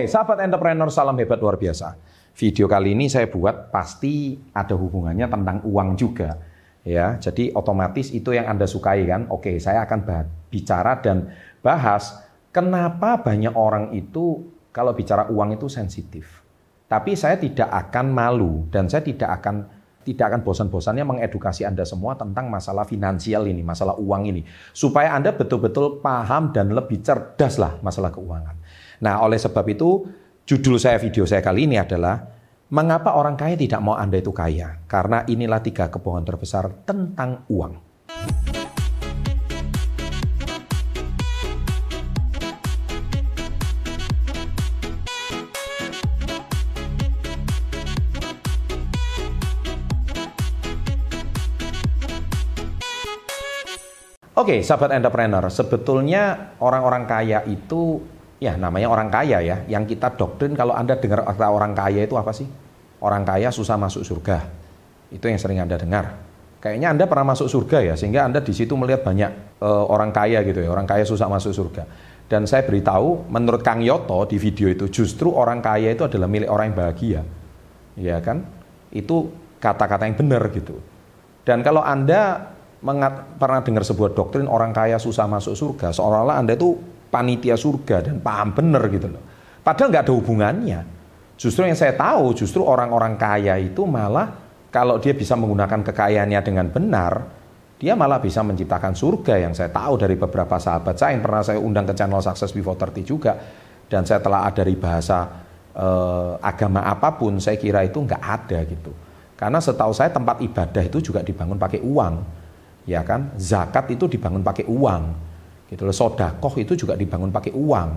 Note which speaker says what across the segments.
Speaker 1: Oke, sahabat entrepreneur, salam hebat luar biasa. Video kali ini saya buat pasti ada hubungannya tentang uang juga. Ya, jadi otomatis itu yang Anda sukai kan? Oke, saya akan bicara dan bahas kenapa banyak orang itu kalau bicara uang itu sensitif. Tapi saya tidak akan malu dan saya tidak akan tidak akan bosan-bosannya mengedukasi Anda semua tentang masalah finansial ini, masalah uang ini. Supaya Anda betul-betul paham dan lebih cerdas lah masalah keuangan. Nah, oleh sebab itu judul saya video saya kali ini adalah mengapa orang kaya tidak mau Anda itu kaya? Karena inilah tiga kebohongan terbesar tentang uang. Oke, okay, sahabat entrepreneur, sebetulnya orang-orang kaya itu ya namanya orang kaya ya. Yang kita doktrin kalau Anda dengar kata orang kaya itu apa sih? Orang kaya susah masuk surga. Itu yang sering Anda dengar. Kayaknya Anda pernah masuk surga ya, sehingga Anda di situ melihat banyak uh, orang kaya gitu ya. Orang kaya susah masuk surga. Dan saya beritahu, menurut Kang Yoto di video itu, justru orang kaya itu adalah milik orang yang bahagia. Ya kan? Itu kata-kata yang benar gitu. Dan kalau Anda mengat, pernah dengar sebuah doktrin orang kaya susah masuk surga, seolah-olah Anda itu panitia surga dan paham benar gitu loh. Padahal nggak ada hubungannya. Justru yang saya tahu, justru orang-orang kaya itu malah kalau dia bisa menggunakan kekayaannya dengan benar, dia malah bisa menciptakan surga yang saya tahu dari beberapa sahabat saya yang pernah saya undang ke channel Success Before 30 juga. Dan saya telah ada dari bahasa eh, agama apa pun, saya kira itu nggak ada gitu. Karena setahu saya tempat ibadah itu juga dibangun pakai uang. Ya kan? Zakat itu dibangun pakai uang Gitu loh. Sodakoh itu juga dibangun pakai uang.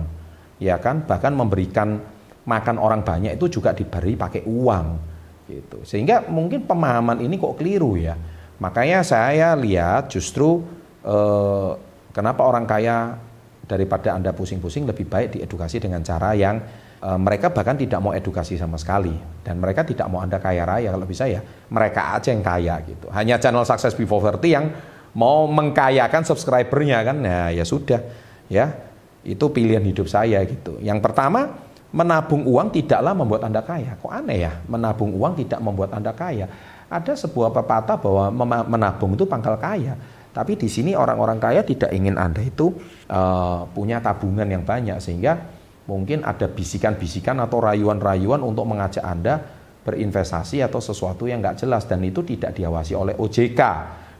Speaker 1: Ya kan? Bahkan memberikan makan orang banyak itu juga diberi pakai uang. Gitu. Sehingga mungkin pemahaman ini kok keliru ya. Makanya saya lihat justru eh, kenapa orang kaya daripada Anda pusing-pusing lebih baik diedukasi dengan cara yang eh, mereka bahkan tidak mau edukasi sama sekali dan mereka tidak mau Anda kaya raya kalau bisa ya mereka aja yang kaya gitu. Hanya channel Success Before 30 yang mau mengkayakan subscribernya kan? Nah ya sudah ya. Itu pilihan hidup saya gitu. Yang pertama menabung uang tidaklah membuat anda kaya. Kok aneh ya? Menabung uang tidak membuat anda kaya. Ada sebuah pepatah bahwa menabung itu pangkal kaya. Tapi di sini orang-orang kaya tidak ingin anda itu uh, punya tabungan yang banyak. Sehingga mungkin ada bisikan-bisikan atau rayuan-rayuan untuk mengajak anda berinvestasi atau sesuatu yang nggak jelas. Dan itu tidak diawasi oleh OJK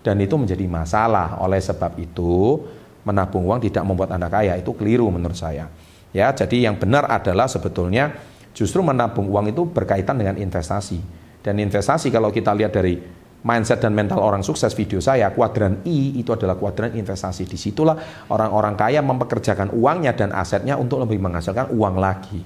Speaker 1: dan itu menjadi masalah. Oleh sebab itu, menabung uang tidak membuat Anda kaya itu keliru menurut saya. Ya, jadi yang benar adalah sebetulnya justru menabung uang itu berkaitan dengan investasi. Dan investasi kalau kita lihat dari mindset dan mental orang sukses video saya, kuadran I itu adalah kuadran investasi. Di situlah orang-orang kaya mempekerjakan uangnya dan asetnya untuk lebih menghasilkan uang lagi.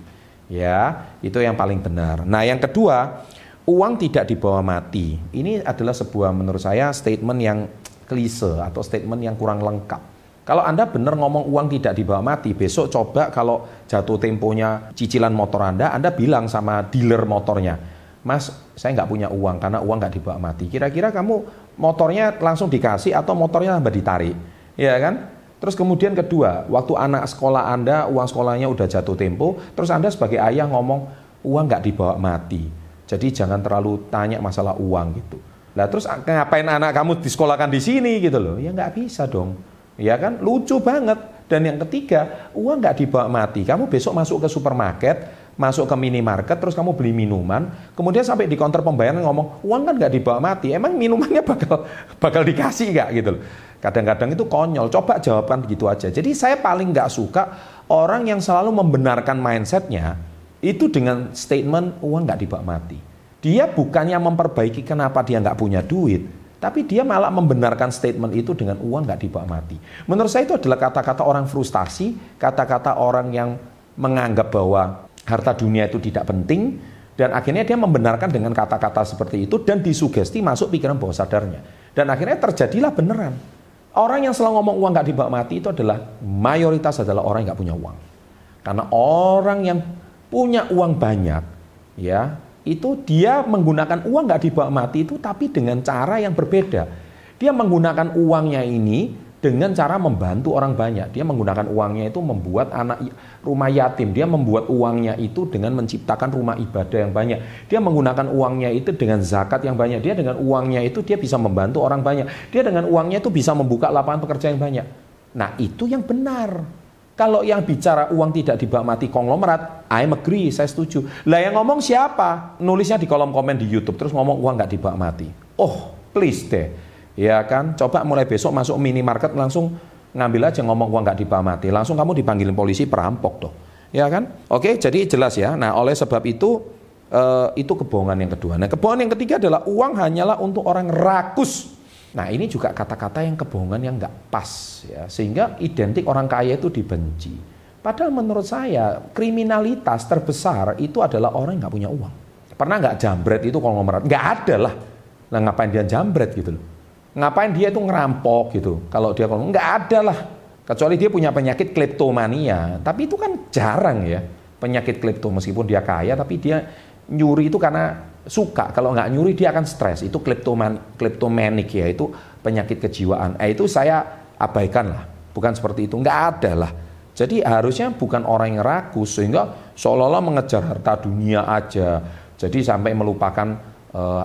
Speaker 1: Ya, itu yang paling benar. Nah, yang kedua, uang tidak dibawa mati. Ini adalah sebuah menurut saya statement yang klise atau statement yang kurang lengkap. Kalau Anda benar ngomong uang tidak dibawa mati, besok coba kalau jatuh temponya cicilan motor Anda, Anda bilang sama dealer motornya, Mas, saya nggak punya uang karena uang nggak dibawa mati. Kira-kira kamu motornya langsung dikasih atau motornya tambah ditarik? Ya kan? Terus kemudian kedua, waktu anak sekolah Anda, uang sekolahnya udah jatuh tempo, terus Anda sebagai ayah ngomong, uang nggak dibawa mati. Jadi jangan terlalu tanya masalah uang gitu. Lah terus ngapain anak kamu disekolahkan di sini gitu loh? Ya nggak bisa dong. Ya kan lucu banget. Dan yang ketiga, uang nggak dibawa mati. Kamu besok masuk ke supermarket, masuk ke minimarket, terus kamu beli minuman, kemudian sampai di counter pembayaran ngomong, uang kan nggak dibawa mati. Emang minumannya bakal bakal dikasih nggak gitu loh? Kadang-kadang itu konyol. Coba jawaban gitu aja. Jadi saya paling nggak suka orang yang selalu membenarkan mindsetnya itu dengan statement uang nggak dibawa mati. Dia bukannya memperbaiki kenapa dia nggak punya duit, tapi dia malah membenarkan statement itu dengan uang nggak dibawa mati. Menurut saya itu adalah kata-kata orang frustasi, kata-kata orang yang menganggap bahwa harta dunia itu tidak penting, dan akhirnya dia membenarkan dengan kata-kata seperti itu dan disugesti masuk pikiran bawah sadarnya. Dan akhirnya terjadilah beneran. Orang yang selalu ngomong uang nggak dibawa mati itu adalah mayoritas adalah orang yang nggak punya uang. Karena orang yang punya uang banyak, ya itu dia menggunakan uang nggak dibawa mati itu, tapi dengan cara yang berbeda. Dia menggunakan uangnya ini dengan cara membantu orang banyak. Dia menggunakan uangnya itu membuat anak rumah yatim. Dia membuat uangnya itu dengan menciptakan rumah ibadah yang banyak. Dia menggunakan uangnya itu dengan zakat yang banyak. Dia dengan uangnya itu dia bisa membantu orang banyak. Dia dengan uangnya itu bisa membuka lapangan pekerjaan yang banyak. Nah, itu yang benar. Kalau yang bicara uang tidak dibakmati konglomerat, I agree, saya setuju. Lah yang ngomong siapa? Nulisnya di kolom komen di YouTube, terus ngomong uang nggak dibakmati. Oh, please deh. Ya kan? Coba mulai besok masuk minimarket langsung ngambil aja ngomong uang nggak dipamati langsung kamu dipanggilin polisi perampok tuh ya kan? Oke jadi jelas ya. Nah oleh sebab itu eh, itu kebohongan yang kedua. Nah kebohongan yang ketiga adalah uang hanyalah untuk orang rakus nah ini juga kata-kata yang kebohongan yang nggak pas ya. Sehingga identik orang kaya itu dibenci. Padahal menurut saya kriminalitas terbesar itu adalah orang yang nggak punya uang. Pernah nggak jambret itu konglomerat? Nggak ada lah. Nah ngapain dia jambret gitu loh? Ngapain dia itu ngerampok gitu? Kalau dia kalau nggak ada lah. Kecuali dia punya penyakit kleptomania. Tapi itu kan jarang ya penyakit klepto. Meskipun dia kaya tapi dia nyuri itu karena suka. Kalau nggak nyuri dia akan stres. Itu kleptoman kleptomanik ya itu penyakit kejiwaan. Eh itu saya abaikan lah. Bukan seperti itu. Nggak ada lah. Jadi harusnya bukan orang yang rakus sehingga seolah-olah mengejar harta dunia aja. Jadi sampai melupakan uh,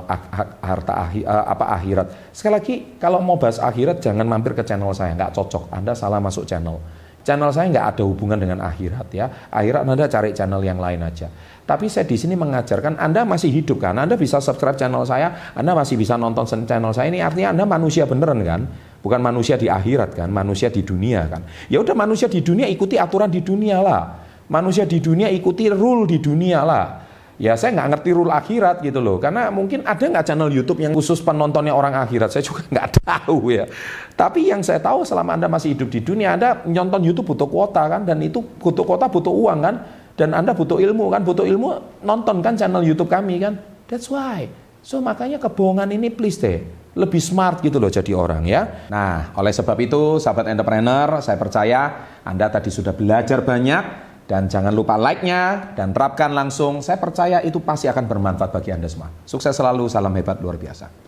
Speaker 1: harta ahi, uh, apa akhirat. Sekali lagi kalau mau bahas akhirat jangan mampir ke channel saya, nggak cocok. Anda salah masuk channel. Channel saya nggak ada hubungan dengan akhirat ya. Akhirat Anda cari channel yang lain aja. Tapi saya di sini mengajarkan Anda masih hidup kan? Anda bisa subscribe channel saya, Anda masih bisa nonton channel saya. Ini artinya Anda manusia beneran kan? Bukan manusia di akhirat kan? Manusia di dunia kan? Ya udah manusia di dunia ikuti aturan di dunia lah. Manusia di dunia ikuti rule di dunia lah ya saya nggak ngerti rule akhirat gitu loh. Karena mungkin ada nggak channel YouTube yang khusus penontonnya orang akhirat? Saya juga nggak tahu ya. Tapi yang saya tahu selama anda masih hidup di dunia anda nonton YouTube butuh kuota kan? Dan itu butuh kuota butuh uang kan? Dan anda butuh ilmu kan? Butuh ilmu nonton kan channel YouTube kami kan? That's why. So makanya kebohongan ini please deh lebih smart gitu loh jadi orang ya. Nah, oleh sebab itu sahabat entrepreneur, saya percaya Anda tadi sudah belajar banyak dan jangan lupa like-nya dan terapkan langsung. Saya percaya itu pasti akan bermanfaat bagi Anda semua. Sukses selalu, salam hebat luar biasa.